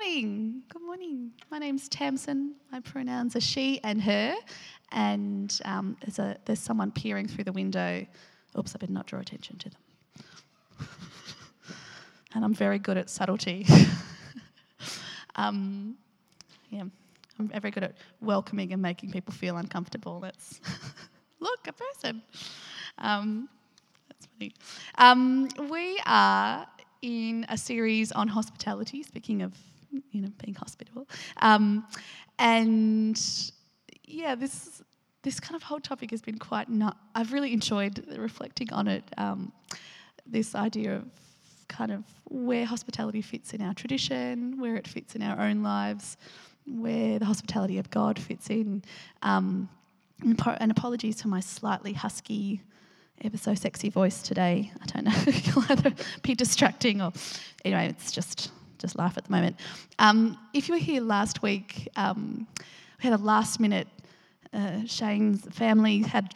morning. Good morning. My name's Tamsin. My pronouns are she and her. And um, there's, a, there's someone peering through the window. Oops, I better not draw attention to them. and I'm very good at subtlety. um, yeah, I'm very good at welcoming and making people feel uncomfortable. That's, look, a person. Um, that's funny. Um, we are in a series on hospitality, speaking of, you know, being hospitable. Um, and yeah, this this kind of whole topic has been quite. I've really enjoyed reflecting on it. Um, this idea of kind of where hospitality fits in our tradition, where it fits in our own lives, where the hospitality of God fits in. Um, and apologies for my slightly husky ever so sexy voice today. I don't know, it'll either be distracting or anyway, it's just just laugh at the moment. Um, if you were here last week, um, we had a last minute. Uh, Shane's family had,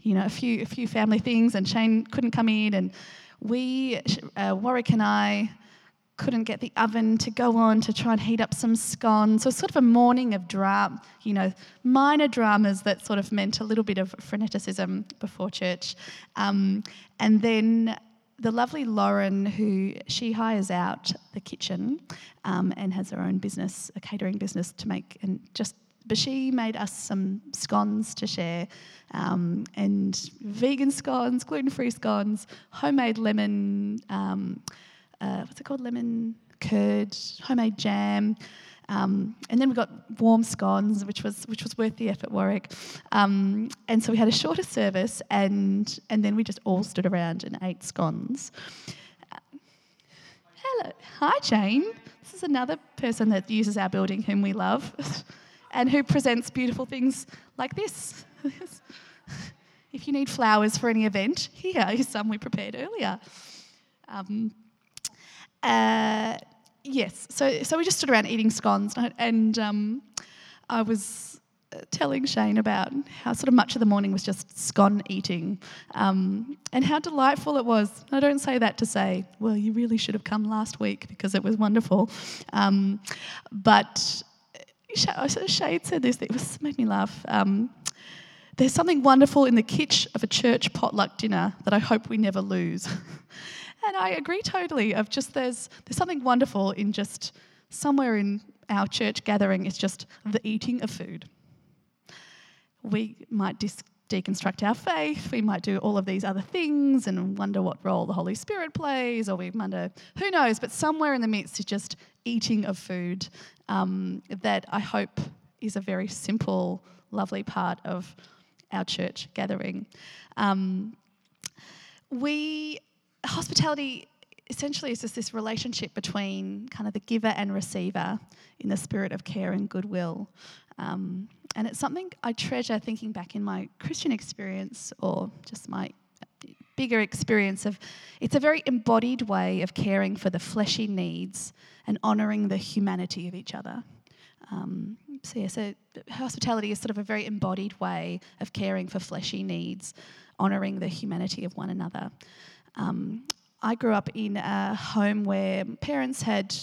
you know, a few a few family things, and Shane couldn't come in, and we, uh, Warwick and I, couldn't get the oven to go on to try and heat up some scones. So sort of a morning of drama, you know, minor dramas that sort of meant a little bit of freneticism before church. Um, and then the lovely Lauren, who she hires out the kitchen um, and has her own business, a catering business to make and just. But she made us some scones to share, um, and vegan scones, gluten-free scones, homemade lemon. Um, uh, what's it called? Lemon curd, homemade jam. Um, and then we got warm scones, which was which was worth the effort, Warwick. Um, and so we had a shorter service, and and then we just all stood around and ate scones. Uh, hello, hi Jane. This is another person that uses our building whom we love, and who presents beautiful things like this. if you need flowers for any event, here is some we prepared earlier. Um, uh, yes, so so we just stood around eating scones, and um, I was uh, telling Shane about how sort of much of the morning was just scone eating, um, and how delightful it was. I don't say that to say, well, you really should have come last week because it was wonderful, um, but. Shane said this, it was, made me laugh. Um, there's something wonderful in the kitsch of a church potluck dinner that I hope we never lose. And I agree totally. Of just there's there's something wonderful in just somewhere in our church gathering is just the eating of food. We might dis- deconstruct our faith. We might do all of these other things and wonder what role the Holy Spirit plays, or we wonder who knows. But somewhere in the midst is just eating of food um, that I hope is a very simple, lovely part of our church gathering. Um, we hospitality essentially is just this relationship between kind of the giver and receiver in the spirit of care and goodwill. Um, and it's something I treasure thinking back in my Christian experience or just my bigger experience of it's a very embodied way of caring for the fleshy needs and honouring the humanity of each other. Um, so, yeah, so hospitality is sort of a very embodied way of caring for fleshy needs, honouring the humanity of one another. Um, I grew up in a home where parents had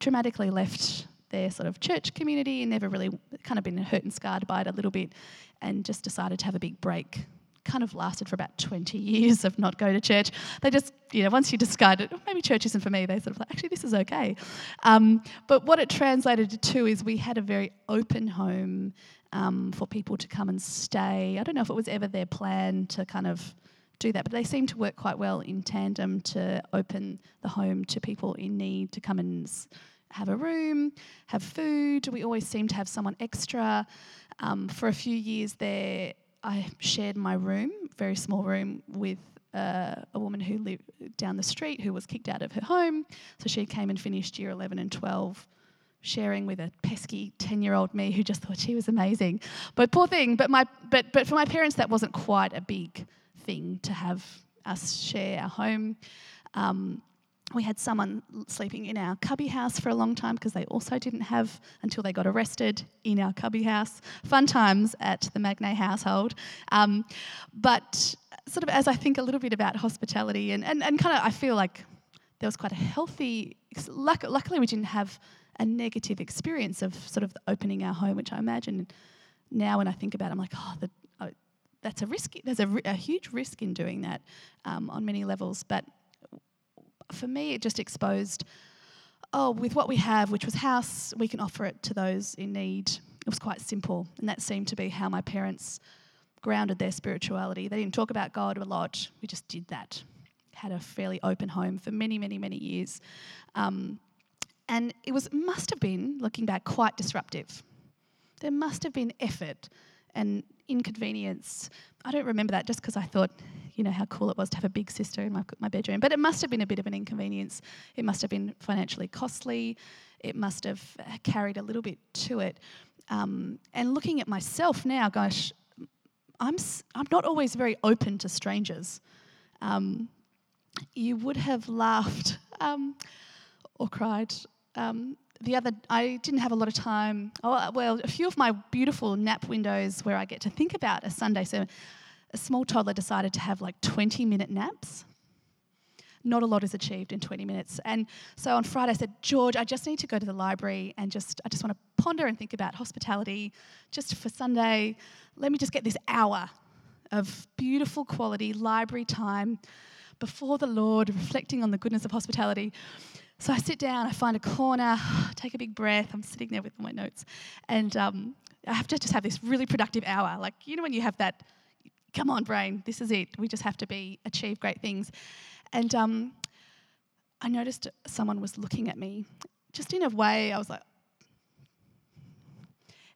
traumatically left their sort of church community and never really kind of been hurt and scarred by it a little bit and just decided to have a big break. Kind of lasted for about 20 years of not going to church. They just, you know, once you decided, oh, maybe church isn't for me, they sort of like, actually, this is okay. Um, but what it translated to is we had a very open home um, for people to come and stay. I don't know if it was ever their plan to kind of do that, but they seem to work quite well in tandem to open the home to people in need to come and have a room, have food. We always seem to have someone extra. Um, for a few years there, I shared my room, very small room, with uh, a woman who lived down the street who was kicked out of her home. So she came and finished year 11 and 12 sharing with a pesky 10 year old me who just thought she was amazing. But poor thing, but, my, but, but for my parents, that wasn't quite a big thing to have us share our home. Um, we had someone sleeping in our cubby house for a long time because they also didn't have until they got arrested in our cubby house. Fun times at the Magnay household. Um, but sort of as I think a little bit about hospitality and, and, and kind of I feel like there was quite a healthy, luckily we didn't have a negative experience of sort of opening our home, which I imagine now when I think about it, I'm like, oh, the, that's a risk. There's a, a, huge risk in doing that um, on many levels. But for me, it just exposed, oh, with what we have, which was house, we can offer it to those in need. It was quite simple. And that seemed to be how my parents grounded their spirituality. They didn't talk about God a lot, we just did that. Had a fairly open home for many, many, many years. Um, and it was must have been, looking back, quite disruptive. There must have been effort and inconvenience. I don't remember that just because I thought, you know, how cool it was to have a big sister in my, my bedroom. But it must have been a bit of an inconvenience. It must have been financially costly. It must have carried a little bit to it. Um, and looking at myself now, gosh, I'm, I'm not always very open to strangers. Um, you would have laughed um, or cried. Um, the other, I didn't have a lot of time. Oh, well, a few of my beautiful nap windows where I get to think about a Sunday sermon. A small toddler decided to have like 20 minute naps. Not a lot is achieved in 20 minutes. And so on Friday, I said, George, I just need to go to the library and just, I just want to ponder and think about hospitality just for Sunday. Let me just get this hour of beautiful quality library time before the Lord, reflecting on the goodness of hospitality. So I sit down, I find a corner, take a big breath. I'm sitting there with my notes, and um, I have to just have this really productive hour. Like you know when you have that, come on, brain, this is it. We just have to be achieve great things. And um, I noticed someone was looking at me, just in a way. I was like,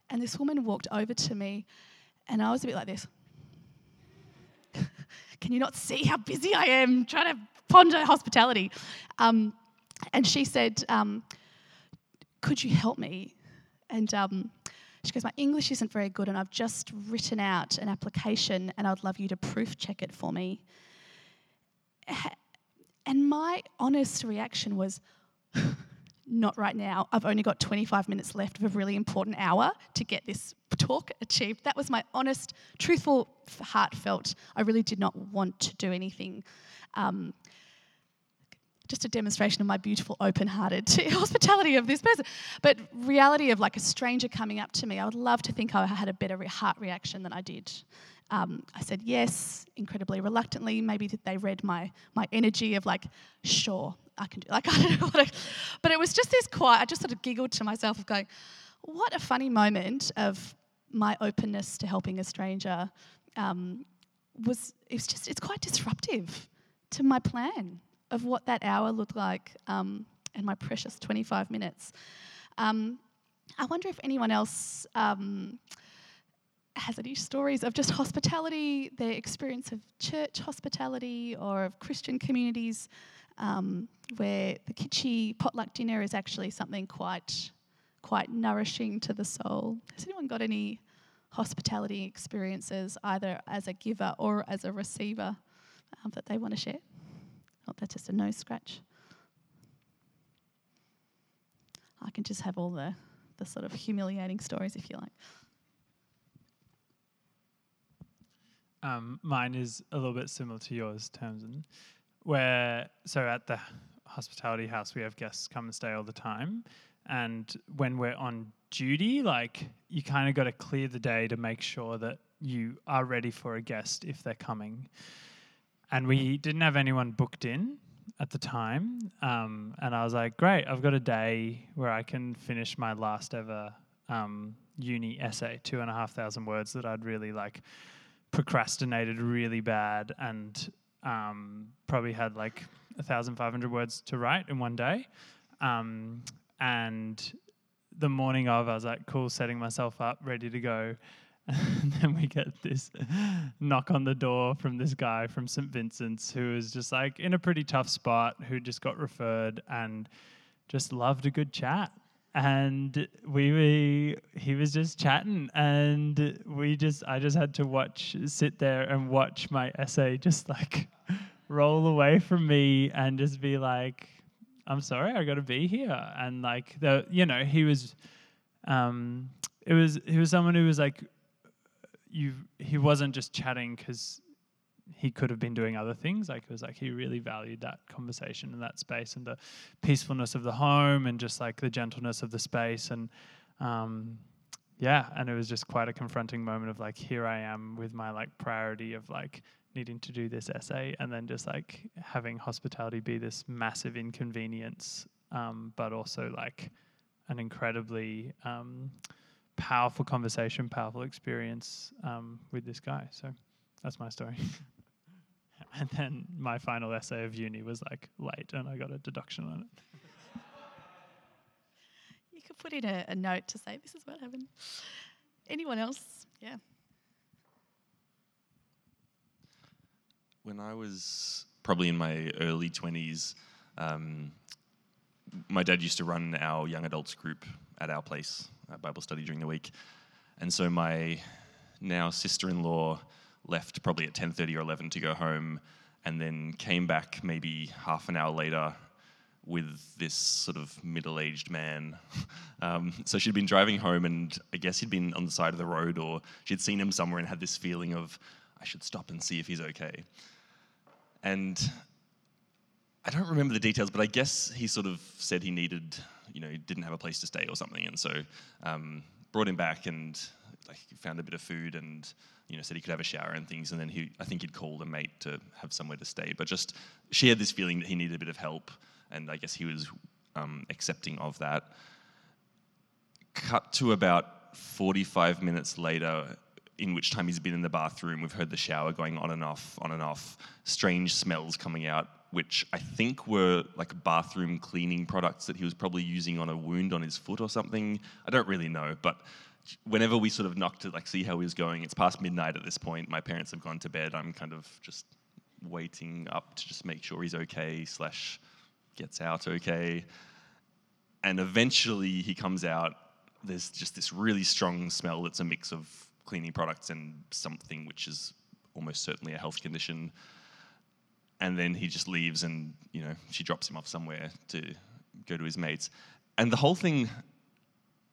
and this woman walked over to me, and I was a bit like this. Can you not see how busy I am trying to ponder hospitality? Um, and she said, um, Could you help me? And um, she goes, My English isn't very good, and I've just written out an application, and I'd love you to proof check it for me. And my honest reaction was, Not right now. I've only got 25 minutes left of a really important hour to get this talk achieved. That was my honest, truthful, heartfelt. I really did not want to do anything. Um, just a demonstration of my beautiful, open hearted hospitality of this person. But reality of like a stranger coming up to me, I would love to think I had a better heart reaction than I did. Um, I said yes, incredibly reluctantly. Maybe they read my my energy of like, sure, I can do. Like I don't know what. I, but it was just this quiet. I just sort of giggled to myself of going, what a funny moment of my openness to helping a stranger. Um, was It's just it's quite disruptive to my plan of what that hour looked like um, and my precious 25 minutes. Um, I wonder if anyone else um, has any stories of just hospitality, their experience of church hospitality or of Christian communities um, where the kitschy potluck dinner is actually something quite, quite nourishing to the soul. Has anyone got any hospitality experiences, either as a giver or as a receiver, um, that they want to share? Oh, that's just a nose scratch. I can just have all the, the sort of humiliating stories if you like. Um, mine is a little bit similar to yours, Tamsin, where, so at the hospitality house, we have guests come and stay all the time. And when we're on duty, like you kind of got to clear the day to make sure that you are ready for a guest if they're coming and we didn't have anyone booked in at the time. Um, and I was like, great, I've got a day where I can finish my last ever um, uni essay, two and a half thousand words that I'd really like procrastinated really bad and um, probably had like a thousand five hundred words to write in one day. Um, and the morning of, I was like, cool, setting myself up, ready to go. And then we get this knock on the door from this guy from St. Vincent's who is just like in a pretty tough spot, who just got referred and just loved a good chat. And we, we he was just chatting, and we just I just had to watch, sit there and watch my essay just like roll away from me, and just be like, "I'm sorry, I got to be here." And like the you know he was, um, it was he was someone who was like you he wasn't just chatting because he could have been doing other things. Like it was like he really valued that conversation and that space and the peacefulness of the home and just like the gentleness of the space and um, yeah, and it was just quite a confronting moment of like here I am with my like priority of like needing to do this essay and then just like having hospitality be this massive inconvenience, um, but also like an incredibly um, powerful conversation, powerful experience um, with this guy. So that's my story. and then my final essay of uni was like late and I got a deduction on it. You could put in a, a note to say, this is what happened. Anyone else? Yeah. When I was probably in my early 20s, um, my dad used to run our young adults group at our place, Bible study during the week. And so my now sister-in-law left probably at 10:30 or 11 to go home and then came back maybe half an hour later with this sort of middle-aged man. Um, so she'd been driving home, and I guess he'd been on the side of the road, or she'd seen him somewhere and had this feeling of, I should stop and see if he's okay. And I don't remember the details, but I guess he sort of said he needed, you know, he didn't have a place to stay or something, and so um, brought him back and like found a bit of food and you know said he could have a shower and things, and then he I think he'd called a mate to have somewhere to stay, but just she had this feeling that he needed a bit of help, and I guess he was um, accepting of that. Cut to about 45 minutes later, in which time he's been in the bathroom. We've heard the shower going on and off, on and off, strange smells coming out, which I think were like bathroom cleaning products that he was probably using on a wound on his foot or something. I don't really know, but whenever we sort of knocked to like see how he was going, it's past midnight at this point. My parents have gone to bed. I'm kind of just waiting up to just make sure he's okay slash gets out okay. And eventually he comes out there's just this really strong smell that's a mix of cleaning products and something which is almost certainly a health condition. And then he just leaves and, you know, she drops him off somewhere to go to his mates. And the whole thing,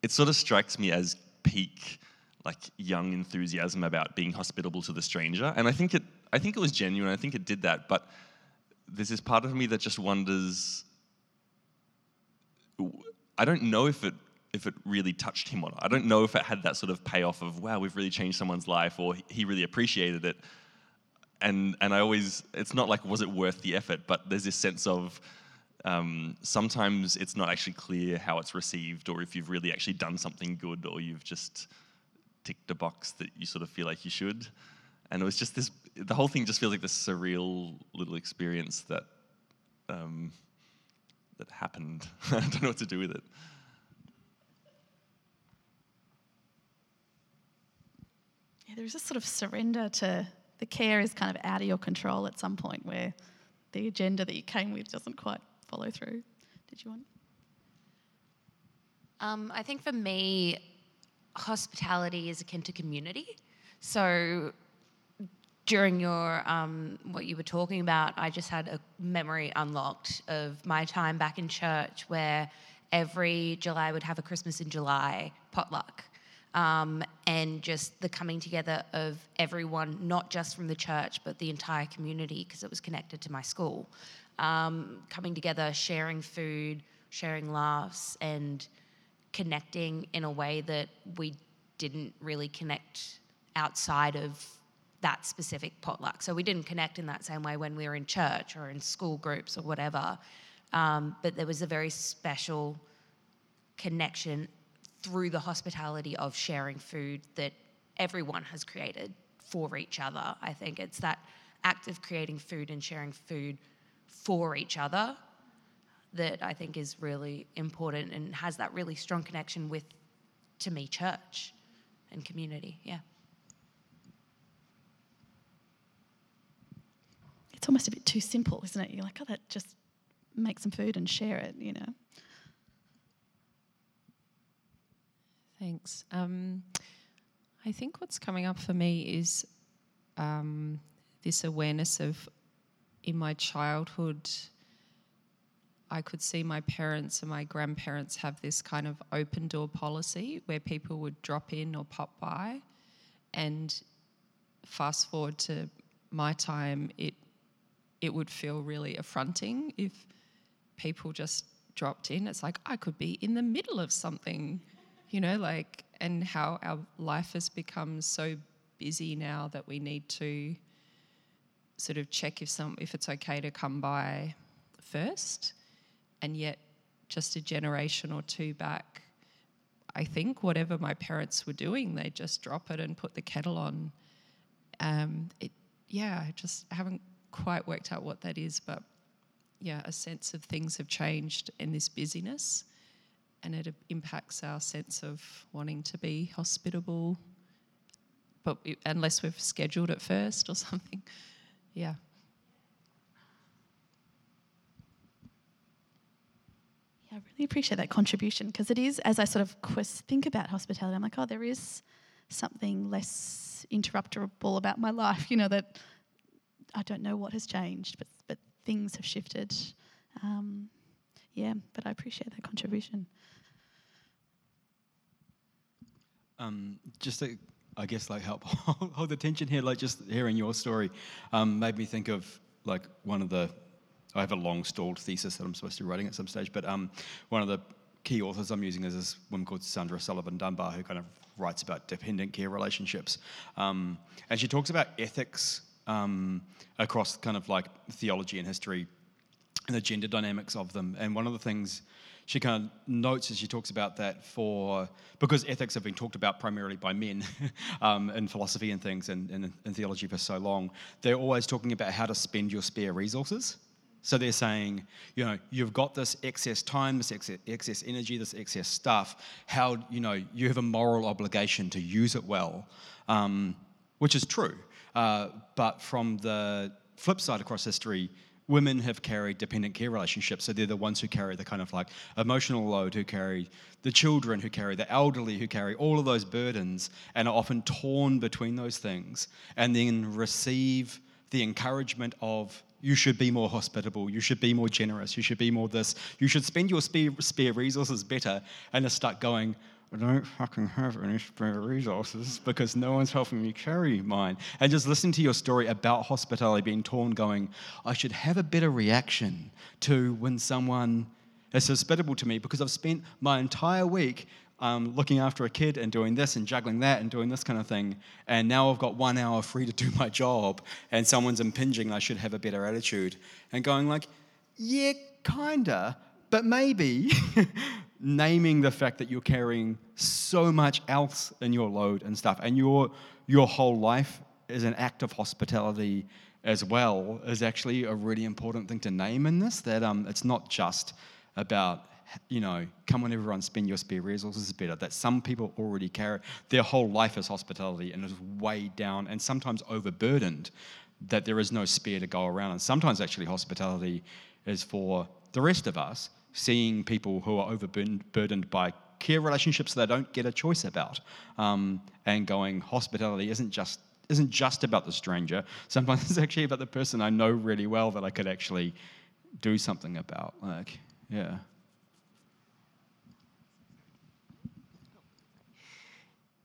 it sort of strikes me as peak, like young enthusiasm about being hospitable to the stranger. And I think it, I think it was genuine. I think it did that. But there's this part of me that just wonders. I don't know if it if it really touched him or not. I don't know if it had that sort of payoff of wow, we've really changed someone's life, or he really appreciated it. And and I always, it's not like was it worth the effort, but there's this sense of um, sometimes it's not actually clear how it's received, or if you've really actually done something good, or you've just ticked a box that you sort of feel like you should. And it was just this. The whole thing just feels like this surreal little experience that um, that happened. I don't know what to do with it. Yeah, there's a sort of surrender to the care is kind of out of your control at some point where the agenda that you came with doesn't quite follow through. Did you want? Um, I think for me, hospitality is akin to community. So during your um, what you were talking about, I just had a memory unlocked of my time back in church where every July would have a Christmas in July potluck. Um, and just the coming together of everyone, not just from the church, but the entire community, because it was connected to my school. Um, coming together, sharing food, sharing laughs, and connecting in a way that we didn't really connect outside of that specific potluck. So we didn't connect in that same way when we were in church or in school groups or whatever. Um, but there was a very special connection through the hospitality of sharing food that everyone has created for each other. I think it's that act of creating food and sharing food for each other that I think is really important and has that really strong connection with, to me, church and community. Yeah. It's almost a bit too simple, isn't it? You're like, oh, that just make some food and share it, you know. Thanks. Um, I think what's coming up for me is um, this awareness of in my childhood, I could see my parents and my grandparents have this kind of open door policy where people would drop in or pop by. And fast forward to my time, it it would feel really affronting if people just dropped in. It's like I could be in the middle of something, you know, like and how our life has become so busy now that we need to sort of check if some if it's okay to come by first. And yet just a generation or two back i think whatever my parents were doing they just drop it and put the kettle on. Um, it yeah i just haven't quite worked out what that is but yeah a sense of things have changed in this busyness and it impacts our sense of wanting to be hospitable but it, unless we've scheduled it first or something yeah Yeah, I really appreciate that contribution because it is, as I sort of think about hospitality, I'm like, oh, there is something less interruptible about my life, you know, that I don't know what has changed, but, but things have shifted. Um, yeah, but I appreciate that contribution. Um, just to, I guess, like help hold the tension here, like just hearing your story um, made me think of like one of the I have a long stalled thesis that I'm supposed to be writing at some stage, but um, one of the key authors I'm using is this woman called Sandra Sullivan Dunbar, who kind of writes about dependent care relationships. Um, and she talks about ethics um, across kind of like theology and history and the gender dynamics of them. And one of the things she kind of notes as she talks about that for because ethics have been talked about primarily by men um, in philosophy and things and in theology for so long, they're always talking about how to spend your spare resources. So they're saying, you know, you've got this excess time, this excess, excess energy, this excess stuff. How, you know, you have a moral obligation to use it well, um, which is true. Uh, but from the flip side across history, women have carried dependent care relationships. So they're the ones who carry the kind of like emotional load, who carry the children, who carry the elderly, who carry all of those burdens and are often torn between those things and then receive the encouragement of you should be more hospitable, you should be more generous, you should be more this, you should spend your spare, spare resources better, and are stuck going, I don't fucking have any spare resources because no one's helping me carry mine. And just listen to your story about hospitality being torn, going, I should have a better reaction to when someone is hospitable to me because I've spent my entire week um, looking after a kid and doing this and juggling that and doing this kind of thing. And now I've got one hour free to do my job and someone's impinging, I should have a better attitude. And going like, yeah, kinda, but maybe naming the fact that you're carrying so much else in your load and stuff and your, your whole life is an act of hospitality as well is actually a really important thing to name in this that um, it's not just about you know, come on, everyone, spend your spare resources better. That some people already carry their whole life is hospitality and is weighed down and sometimes overburdened that there is no spare to go around. And sometimes actually hospitality is for the rest of us, seeing people who are overburdened by care relationships that they don't get a choice about, um, and going hospitality isn't just isn't just about the stranger. Sometimes it's actually about the person I know really well that I could actually do something about. Like, yeah.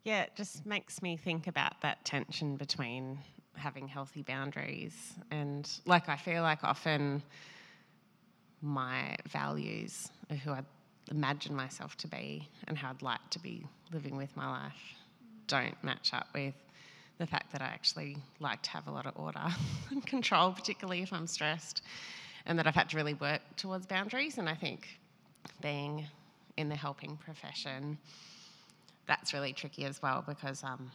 Yeah, it just makes me think about that tension between having healthy boundaries and like I feel like often my values of who I imagine myself to be and how I'd like to be living with my life don't match up with the fact that I actually like to have a lot of order and control, particularly if I'm stressed, and that I've had to really work towards boundaries. And I think being in the helping profession, that's really tricky as well because um,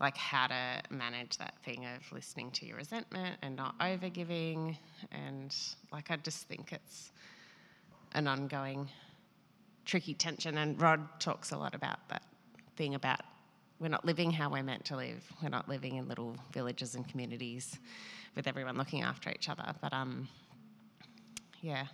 like how to manage that thing of listening to your resentment and not overgiving. And like i just think it's an ongoing tricky tension. And rod talks a lot about that thing about we're not living how we're meant to live. We're not living in little villages and communities with everyone looking after each other. But um yeah.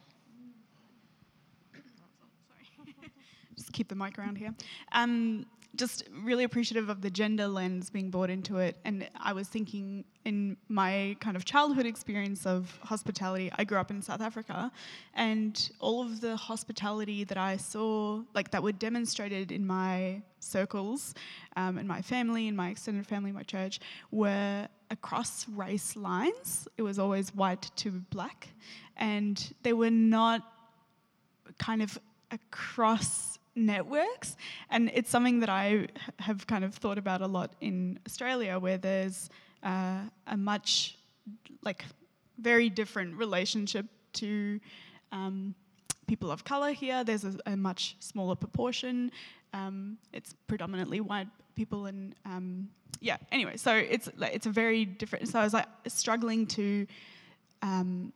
Just keep the mic around here. Um, just really appreciative of the gender lens being brought into it. And I was thinking in my kind of childhood experience of hospitality, I grew up in South Africa, and all of the hospitality that I saw, like that were demonstrated in my circles, um, in my family, in my extended family, my church, were across race lines. It was always white to black, and they were not kind of across networks. And it's something that I have kind of thought about a lot in Australia, where there's uh, a much, like, very different relationship to um, people of color here. There's a, a much smaller proportion. Um, it's predominantly white people, and um, yeah. Anyway, so it's it's a very different. So I was like struggling to um,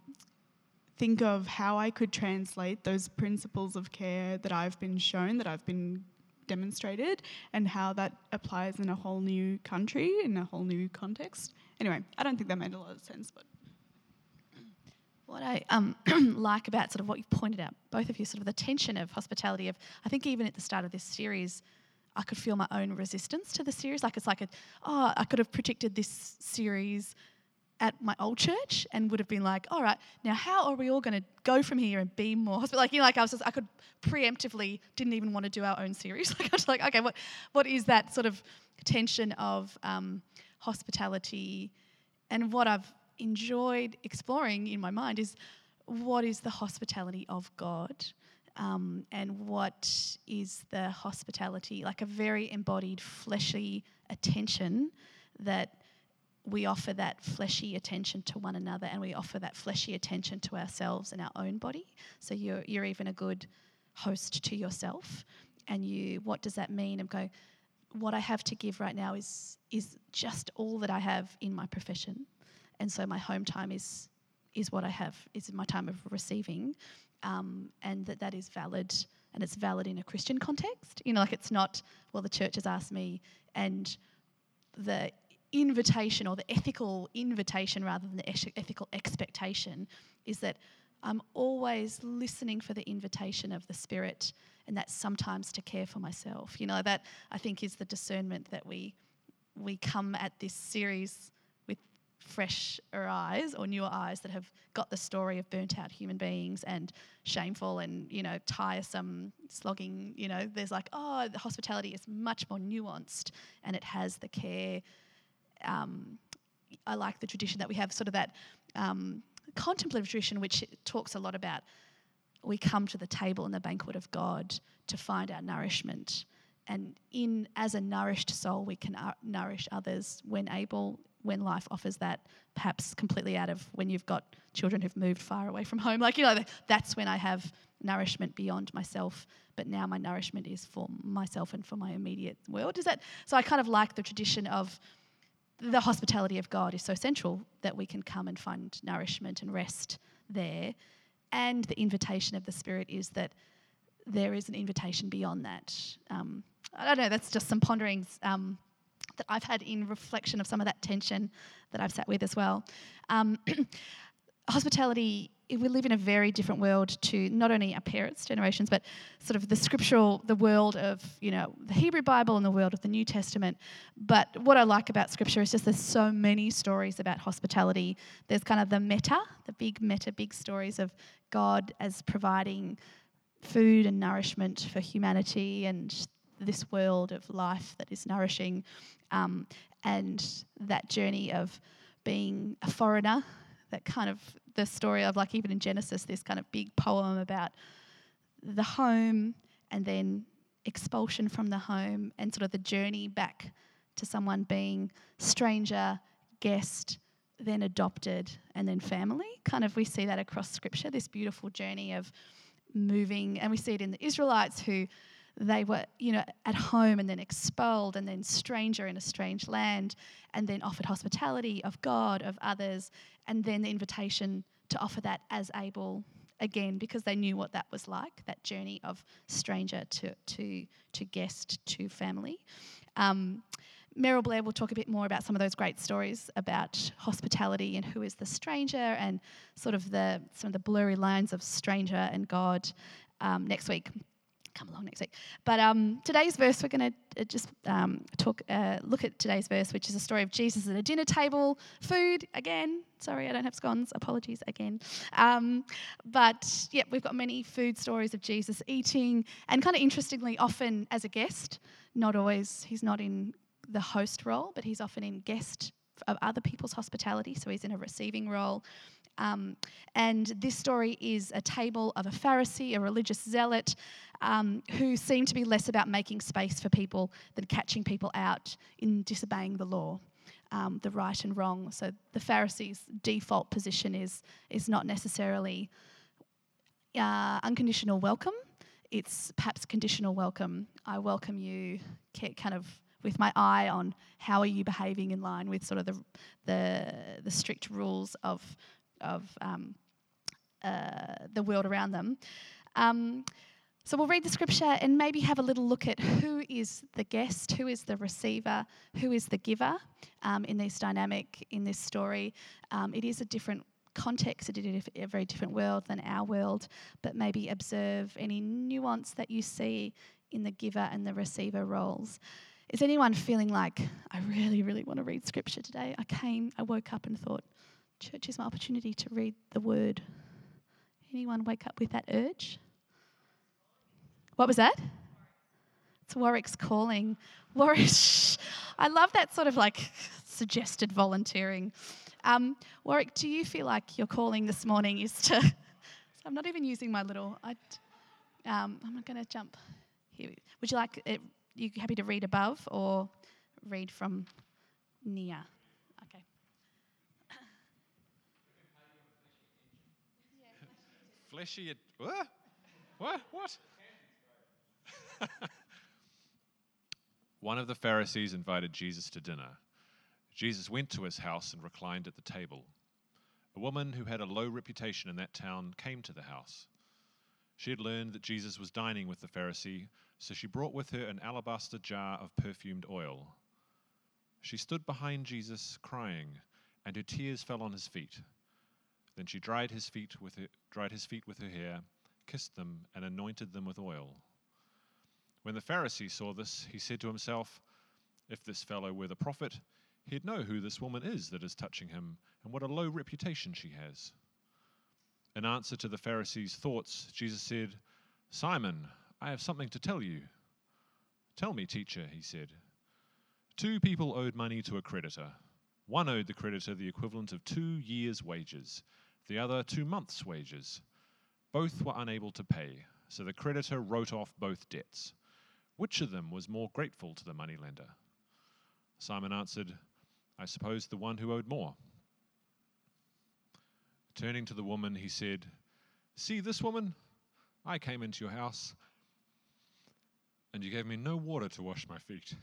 think of how I could translate those principles of care that I've been shown, that I've been demonstrated, and how that applies in a whole new country, in a whole new context. Anyway, I don't think that made a lot of sense, but. What I um, like about sort of what you've pointed out, both of you, sort of the tension of hospitality. Of I think even at the start of this series, I could feel my own resistance to the series. Like it's like a, oh, I could have predicted this series at my old church and would have been like, all right, now how are we all going to go from here and be more hospital? Like, you know, like I was just, I could preemptively didn't even want to do our own series. Like, I was like, okay, what, what is that sort of tension of um, hospitality? And what I've enjoyed exploring in my mind is what is the hospitality of God? Um, and what is the hospitality, like a very embodied, fleshy attention that we offer that fleshy attention to one another and we offer that fleshy attention to ourselves and our own body. So you're, you're even a good host to yourself. And you, what does that mean? I'm going, what I have to give right now is, is just all that I have in my profession. And so my home time is, is what I have, is my time of receiving. Um, and that that is valid and it's valid in a Christian context. You know, like it's not, well, the church has asked me and the invitation or the ethical invitation rather than the ethical expectation is that I'm always listening for the invitation of the Spirit, and that's sometimes to care for myself. You know, that I think is the discernment that we we come at this series with fresher eyes or newer eyes that have got the story of burnt out human beings and shameful and you know tiresome slogging you know there's like oh the hospitality is much more nuanced and it has the care um, I like the tradition that we have, sort of that um, contemplative tradition, which talks a lot about we come to the table in the banquet of God to find our nourishment. And in as a nourished soul, we can uh, nourish others when able, when life offers that, perhaps completely out of when you've got children who've moved far away from home. Like, you know, that's when I have nourishment beyond myself. But now my nourishment is for myself and for my immediate world. Is that so? I kind of like the tradition of the hospitality of God is so central that we can come and find nourishment and rest there. And the invitation of the Spirit is that there is an invitation beyond that. Um, I don't know, that's just some ponderings um, that I've had in reflection of some of that tension that I've sat with as well. Um, hospitality we live in a very different world to not only our parents' generations, but sort of the scriptural, the world of, you know, the Hebrew Bible and the world of the New Testament. But what I like about scripture is just there's so many stories about hospitality. There's kind of the meta, the big meta, big stories of God as providing food and nourishment for humanity and this world of life that is nourishing. Um, and that journey of being a foreigner that kind of the story of like even in Genesis, this kind of big poem about the home and then expulsion from the home and sort of the journey back to someone being stranger, guest, then adopted, and then family. Kind of we see that across scripture, this beautiful journey of moving, and we see it in the Israelites who they were, you know, at home and then expelled and then stranger in a strange land and then offered hospitality of God, of others, and then the invitation to offer that as able again because they knew what that was like that journey of stranger to to to guest to family um, Meryl Blair will talk a bit more about some of those great stories about hospitality and who is the stranger and sort of the some of the blurry lines of stranger and God um, next week. Come along next week. But um, today's verse, we're going to just um, talk, uh, look at today's verse, which is a story of Jesus at a dinner table, food again. Sorry, I don't have scones. Apologies again. Um, but yeah, we've got many food stories of Jesus eating, and kind of interestingly, often as a guest. Not always. He's not in the host role, but he's often in guest of other people's hospitality. So he's in a receiving role. Um, and this story is a table of a Pharisee, a religious zealot, um, who seemed to be less about making space for people than catching people out in disobeying the law, um, the right and wrong. So the Pharisee's default position is, is not necessarily uh, unconditional welcome, it's perhaps conditional welcome. I welcome you, kind of with my eye on how are you behaving in line with sort of the the, the strict rules of of um, uh, the world around them. Um, so we'll read the scripture and maybe have a little look at who is the guest, who is the receiver, who is the giver um, in this dynamic, in this story. Um, it is a different context, it is a very different world than our world, but maybe observe any nuance that you see in the giver and the receiver roles. Is anyone feeling like, I really, really want to read scripture today? I came, I woke up and thought, church is my opportunity to read the word. Anyone wake up with that urge? What was that? It's Warwick's calling. Warwick, I love that sort of like suggested volunteering. Um, Warwick, do you feel like your calling this morning is to? I'm not even using my little. I, um, I'm not going to jump here. Would you like it? You happy to read above or read from near? Fleshy. What? What? What? One of the Pharisees invited Jesus to dinner. Jesus went to his house and reclined at the table. A woman who had a low reputation in that town came to the house. She had learned that Jesus was dining with the Pharisee, so she brought with her an alabaster jar of perfumed oil. She stood behind Jesus, crying, and her tears fell on his feet. Then she dried his feet with her, dried his feet with her hair, kissed them, and anointed them with oil. When the Pharisee saw this, he said to himself, If this fellow were the prophet, he'd know who this woman is that is touching him, and what a low reputation she has. In answer to the Pharisee's thoughts, Jesus said, Simon, I have something to tell you. Tell me, teacher, he said. Two people owed money to a creditor. One owed the creditor the equivalent of two years' wages the other two months' wages. Both were unable to pay, so the creditor wrote off both debts. Which of them was more grateful to the moneylender? Simon answered, I suppose the one who owed more. Turning to the woman, he said, See this woman? I came into your house, and you gave me no water to wash my feet,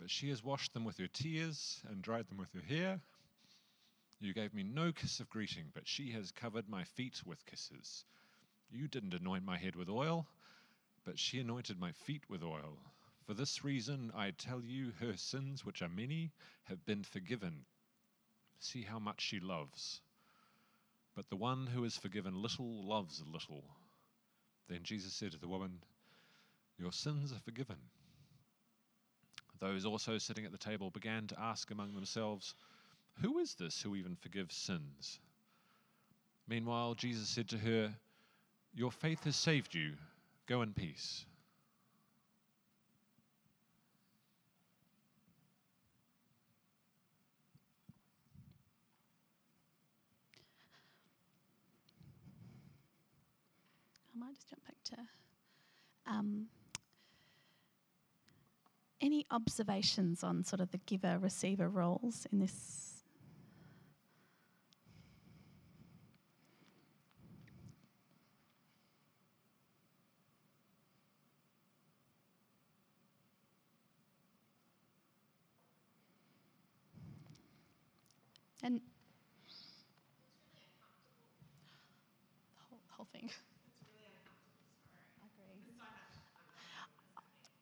but she has washed them with her tears and dried them with her hair. You gave me no kiss of greeting, but she has covered my feet with kisses. You didn't anoint my head with oil, but she anointed my feet with oil. For this reason, I tell you, her sins, which are many, have been forgiven. See how much she loves. But the one who is forgiven little loves little. Then Jesus said to the woman, Your sins are forgiven. Those also sitting at the table began to ask among themselves, who is this who even forgives sins? Meanwhile, Jesus said to her, Your faith has saved you. Go in peace. I might just jump back to um, any observations on sort of the giver receiver roles in this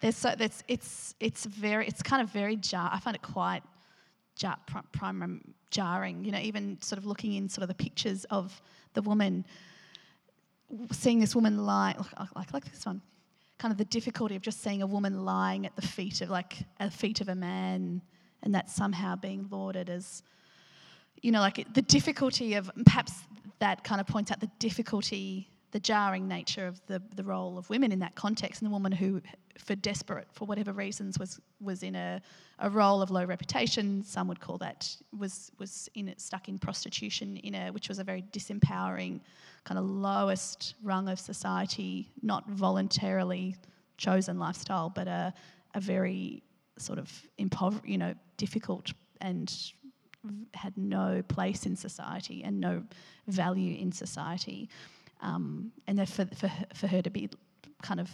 There's so that's it's it's very it's kind of very jar. I find it quite jar, prim, jarring. You know, even sort of looking in sort of the pictures of the woman, seeing this woman lie like like, like this one, kind of the difficulty of just seeing a woman lying at the feet of like at the feet of a man, and that somehow being lauded as, you know, like the difficulty of perhaps that kind of points out the difficulty the jarring nature of the, the role of women in that context, and the woman who, for desperate, for whatever reasons, was was in a, a role of low reputation. Some would call that was was in stuck in prostitution, in a which was a very disempowering, kind of lowest rung of society, not voluntarily chosen lifestyle, but a a very sort of impover- you know, difficult and had no place in society and no value in society. Um, and for, for, for her to be kind of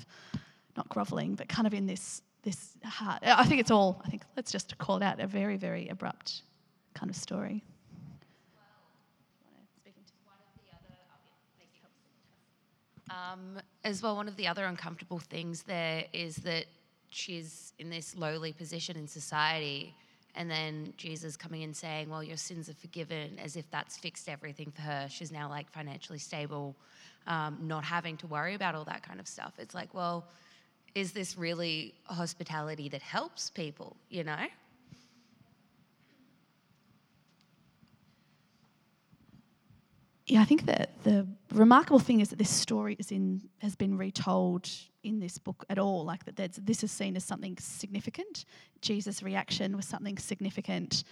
not groveling, but kind of in this this heart. I think it's all. I think let's just call out a very very abrupt kind of story. Um, as well, one of the other uncomfortable things there is that she's in this lowly position in society, and then Jesus coming in saying, Well, your sins are forgiven, as if that's fixed everything for her. She's now like financially stable, um, not having to worry about all that kind of stuff. It's like, well, is this really hospitality that helps people, you know? Yeah, I think that the remarkable thing is that this story is in has been retold in this book at all. Like that, this is seen as something significant. Jesus' reaction was something significant,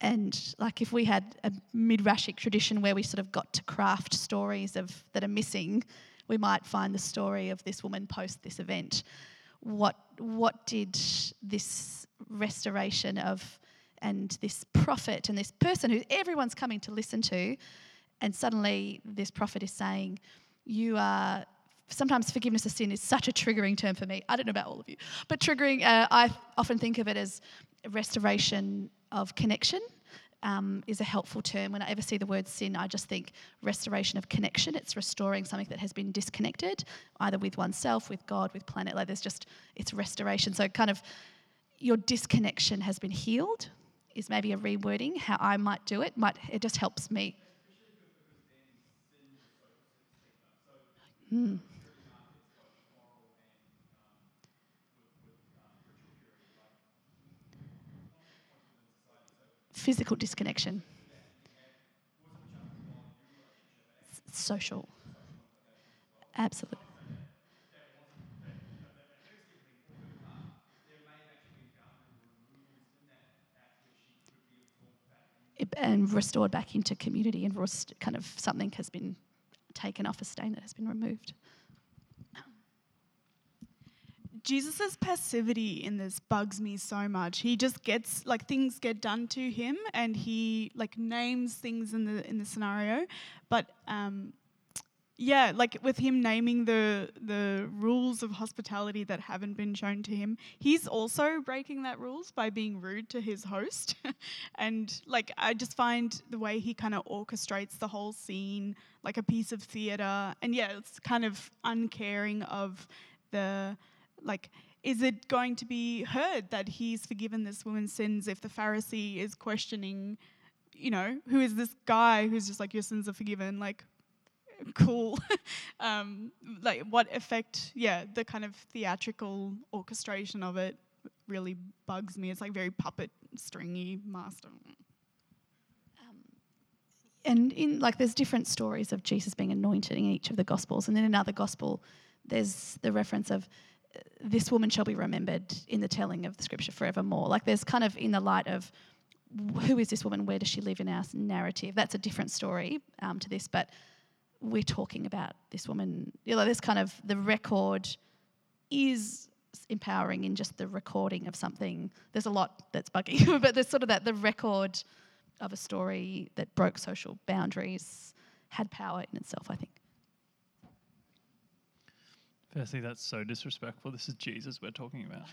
and like if we had a midrashic tradition where we sort of got to craft stories of that are missing, we might find the story of this woman post this event. What what did this restoration of and this prophet and this person who everyone's coming to listen to and suddenly this prophet is saying, You are. Sometimes forgiveness of sin is such a triggering term for me. I don't know about all of you, but triggering, uh, I often think of it as restoration of connection. Um, is a helpful term. When I ever see the word sin, I just think restoration of connection. It's restoring something that has been disconnected, either with oneself, with God, with planet. Like there's just, it's restoration. So, kind of, your disconnection has been healed, is maybe a rewording. How I might do it, might it just helps me Mm. Physical disconnection. Social. Absolutely. And restored back into community, and kind of something has been taken off a stain that has been removed. Jesus' passivity in this bugs me so much. He just gets like things get done to him, and he like names things in the in the scenario. But um, yeah, like with him naming the the rules of hospitality that haven't been shown to him, he's also breaking that rules by being rude to his host. and like I just find the way he kind of orchestrates the whole scene like a piece of theater, and yeah, it's kind of uncaring of the like is it going to be heard that he's forgiven this woman's sins if the Pharisee is questioning, you know, who is this guy who's just like, your sins are forgiven? Like, cool. um, like, what effect, yeah, the kind of theatrical orchestration of it really bugs me. It's like very puppet stringy master. and in like there's different stories of Jesus being anointed in each of the gospels and then another gospel there's the reference of this woman shall be remembered in the telling of the scripture forevermore. Like there's kind of in the light of who is this woman where does she live in our narrative? That's a different story um, to this but we're talking about this woman. You know this kind of the record is empowering in just the recording of something. There's a lot that's buggy but there's sort of that the record of a story that broke social boundaries had power in itself, I think. Firstly, that's so disrespectful. This is Jesus we're talking about.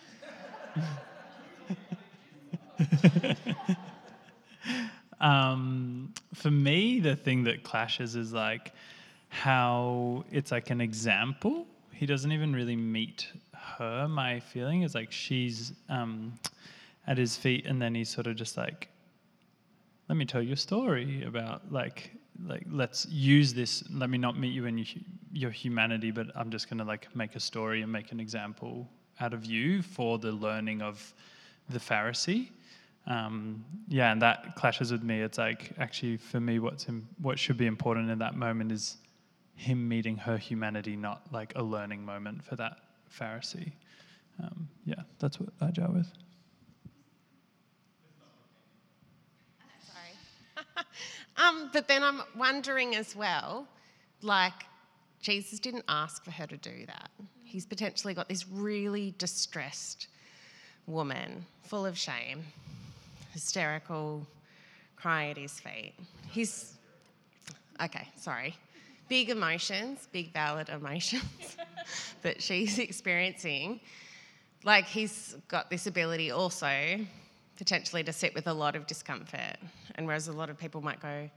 um, for me, the thing that clashes is like how it's like an example. He doesn't even really meet her. My feeling is like she's um, at his feet, and then he's sort of just like, "Let me tell you a story about like." Like let's use this. Let me not meet you in your, your humanity, but I'm just gonna like make a story and make an example out of you for the learning of the Pharisee. Um, yeah, and that clashes with me. It's like actually for me, what's what should be important in that moment is him meeting her humanity, not like a learning moment for that Pharisee. Um, yeah, that's what I jar with. Sorry. Um, but then I'm wondering as well, like, Jesus didn't ask for her to do that. He's potentially got this really distressed woman, full of shame, hysterical, crying at his feet. He's, okay, sorry. Big emotions, big valid emotions that she's experiencing. Like, he's got this ability also potentially to sit with a lot of discomfort. And whereas a lot of people might go,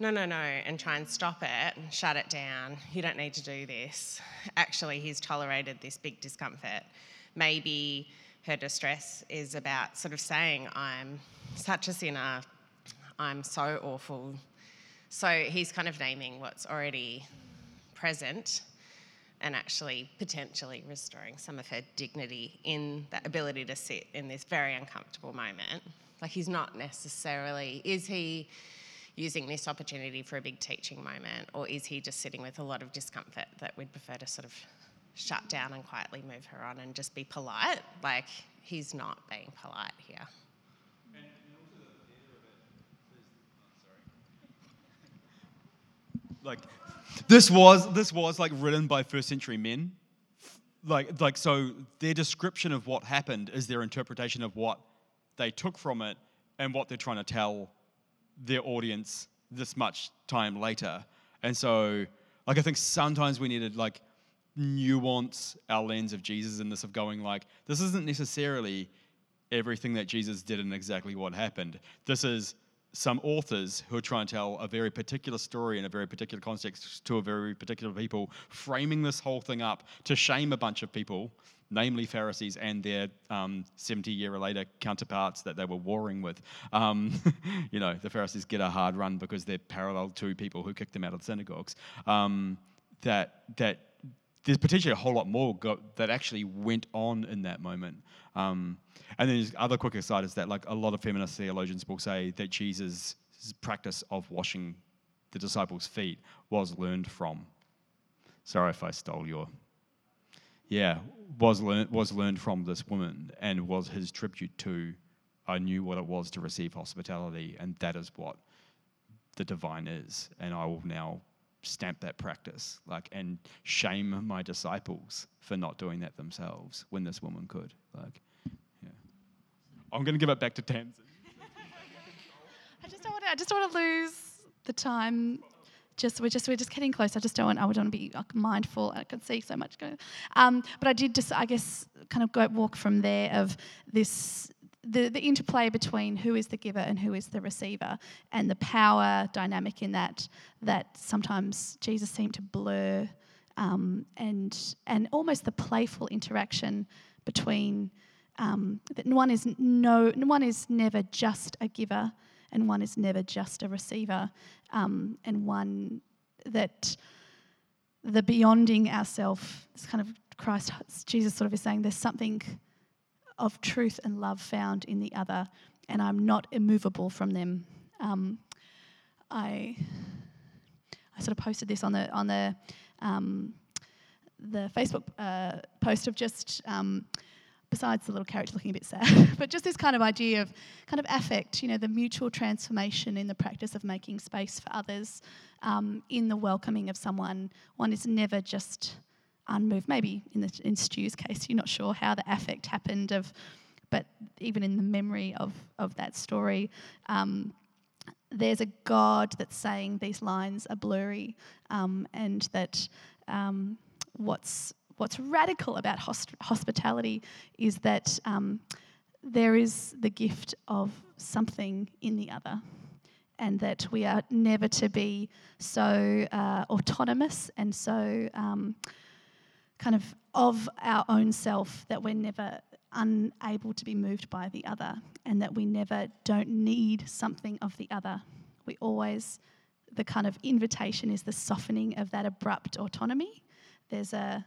no, no, no, and try and stop it shut it down, you don't need to do this. Actually, he's tolerated this big discomfort. Maybe her distress is about sort of saying, I'm such a sinner, I'm so awful. So he's kind of naming what's already present and actually potentially restoring some of her dignity in that ability to sit in this very uncomfortable moment. Like he's not necessarily, is he using this opportunity for a big teaching moment, or is he just sitting with a lot of discomfort that we'd prefer to sort of shut down and quietly move her on and just be polite? Like he's not being polite here. Like this was this was like written by first century men. Like like so their description of what happened is their interpretation of what they took from it and what they're trying to tell their audience this much time later. And so like i think sometimes we need to like nuance our lens of jesus in this of going like this isn't necessarily everything that jesus did and exactly what happened. This is some authors who are trying to tell a very particular story in a very particular context to a very particular people, framing this whole thing up to shame a bunch of people, namely Pharisees and their um, 70 year later counterparts that they were warring with. Um, you know, the Pharisees get a hard run because they're parallel to people who kicked them out of the synagogues. Um, that, that there's potentially a whole lot more go- that actually went on in that moment. Um, and then other quick aside is that like a lot of feminist theologians will say that Jesus' practice of washing the disciples' feet was learned from. Sorry if I stole your. Yeah, was learned was learned from this woman and was his tribute to. I knew what it was to receive hospitality, and that is what the divine is. And I will now stamp that practice, like, and shame my disciples for not doing that themselves when this woman could. Like. I'm going to give it back to Tamsin. I just don't want to. I just don't want to lose the time. Just we're just we're just getting close. I just don't want. I would want to be like, mindful. I can see so much going. Um, but I did just I guess kind of go walk from there of this. The, the interplay between who is the giver and who is the receiver, and the power dynamic in that, that sometimes Jesus seemed to blur, um, and and almost the playful interaction between um, that one is no one is never just a giver and one is never just a receiver um, and one that the beyonding ourself is kind of christ jesus sort of is saying there's something of truth and love found in the other and i'm not immovable from them. Um, i i sort of posted this on the on the um, the facebook uh, post of just um, besides the little character looking a bit sad, but just this kind of idea of kind of affect, you know, the mutual transformation in the practice of making space for others, um, in the welcoming of someone. One is never just unmoved. Maybe in the in Stu's case, you're not sure how the affect happened of, but even in the memory of of that story. Um, there's a God that's saying these lines are blurry, um, and that um, what's what's radical about hosp- hospitality is that um, there is the gift of something in the other, and that we are never to be so uh, autonomous and so um, kind of of our own self that we're never unable to be moved by the other, and that we never don't need something of the other. We always, the kind of invitation is the softening of that abrupt autonomy. There's a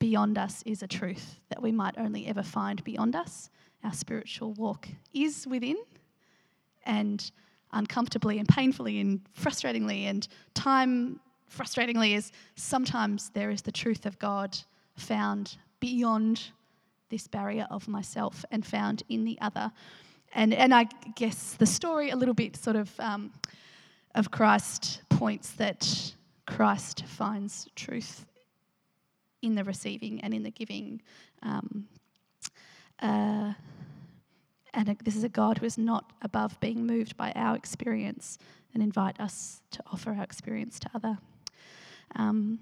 beyond us is a truth that we might only ever find beyond us. Our spiritual walk is within, and uncomfortably and painfully and frustratingly and time frustratingly is sometimes there is the truth of God found beyond this barrier of myself and found in the other. And, and I guess the story a little bit sort of um, of Christ points that Christ finds truth in the receiving and in the giving. Um, uh, and this is a God who is not above being moved by our experience and invite us to offer our experience to other. Um,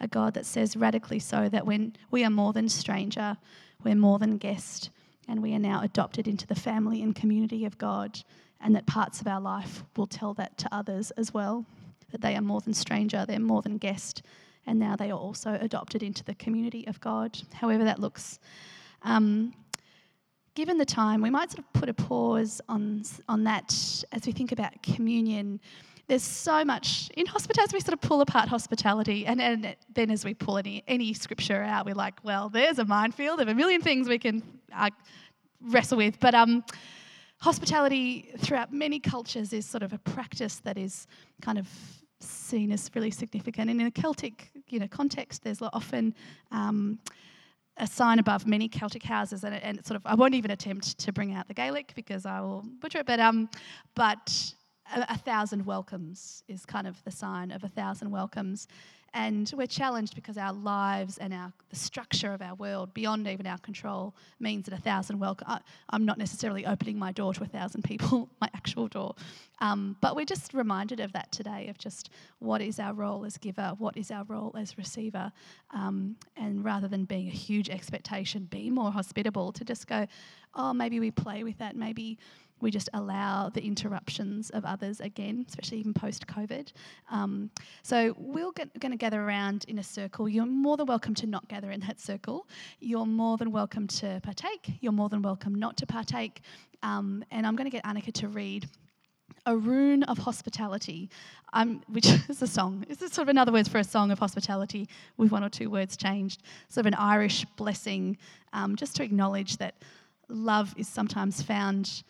a God that says radically so that when we are more than stranger, we're more than guest, and we are now adopted into the family and community of God, and that parts of our life will tell that to others as well. That they are more than stranger, they're more than guest, and now they are also adopted into the community of God, however that looks. Um, given the time, we might sort of put a pause on, on that as we think about communion. There's so much in hospitality, we sort of pull apart hospitality, and, and then as we pull any, any scripture out, we're like, well, there's a minefield of a million things we can uh, wrestle with. But um, hospitality throughout many cultures is sort of a practice that is kind of seen as really significant. And in a Celtic, you know, context, there's often um, a sign above many Celtic houses, and, and sort of I won't even attempt to bring out the Gaelic because I will butcher it. But um, but a, a thousand welcomes is kind of the sign of a thousand welcomes, and we're challenged because our lives and our the structure of our world, beyond even our control, means that a thousand welcome. I'm not necessarily opening my door to a thousand people, my actual door, um, but we're just reminded of that today. Of just what is our role as giver, what is our role as receiver, um, and rather than being a huge expectation, be more hospitable. To just go, oh, maybe we play with that, maybe we just allow the interruptions of others again, especially even post COVID. Um, so we're going to gather around in a circle. You're more than welcome to not gather in that circle. You're more than welcome to partake. You're more than welcome not to partake. Um, and I'm going to get Annika to read a rune of hospitality, um, which is a song. This is sort of another word for a song of hospitality with one or two words changed. Sort of an Irish blessing, um, just to acknowledge that love is sometimes found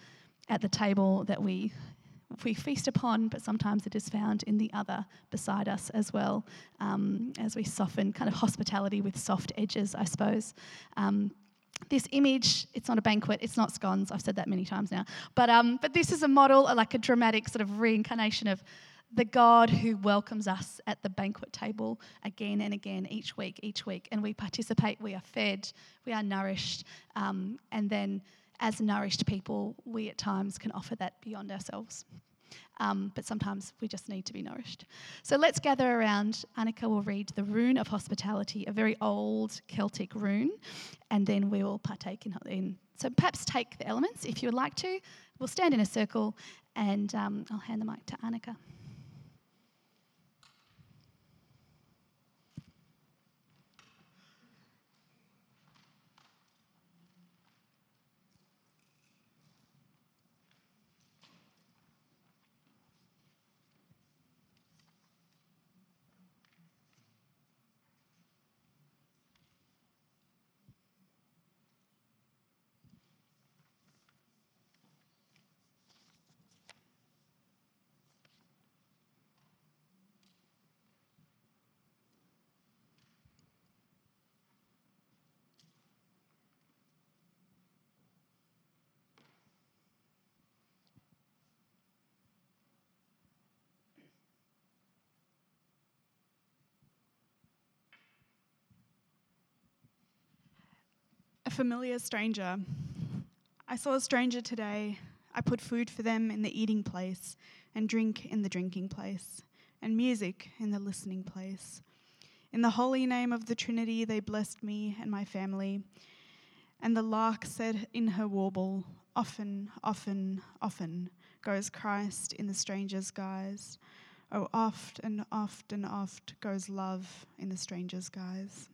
at the table that we we feast upon, but sometimes it is found in the other beside us as well, um, as we soften kind of hospitality with soft edges, I suppose. Um, this image, it's not a banquet, it's not scones, I've said that many times now, but, um, but this is a model, like a dramatic sort of reincarnation of the God who welcomes us at the banquet table again and again, each week, each week. And we participate, we are fed, we are nourished, um, and then as nourished people, we at times can offer that beyond ourselves. Um, but sometimes we just need to be nourished. So let's gather around. Annika will read the rune of hospitality, a very old Celtic rune, and then we will partake in. in so perhaps take the elements if you would like to. We'll stand in a circle, and um, I'll hand the mic to Annika. Familiar stranger. I saw a stranger today. I put food for them in the eating place, and drink in the drinking place, and music in the listening place. In the holy name of the Trinity, they blessed me and my family. And the lark said in her warble, Often, often, often goes Christ in the stranger's guise. Oh, oft and oft and oft goes love in the stranger's guise.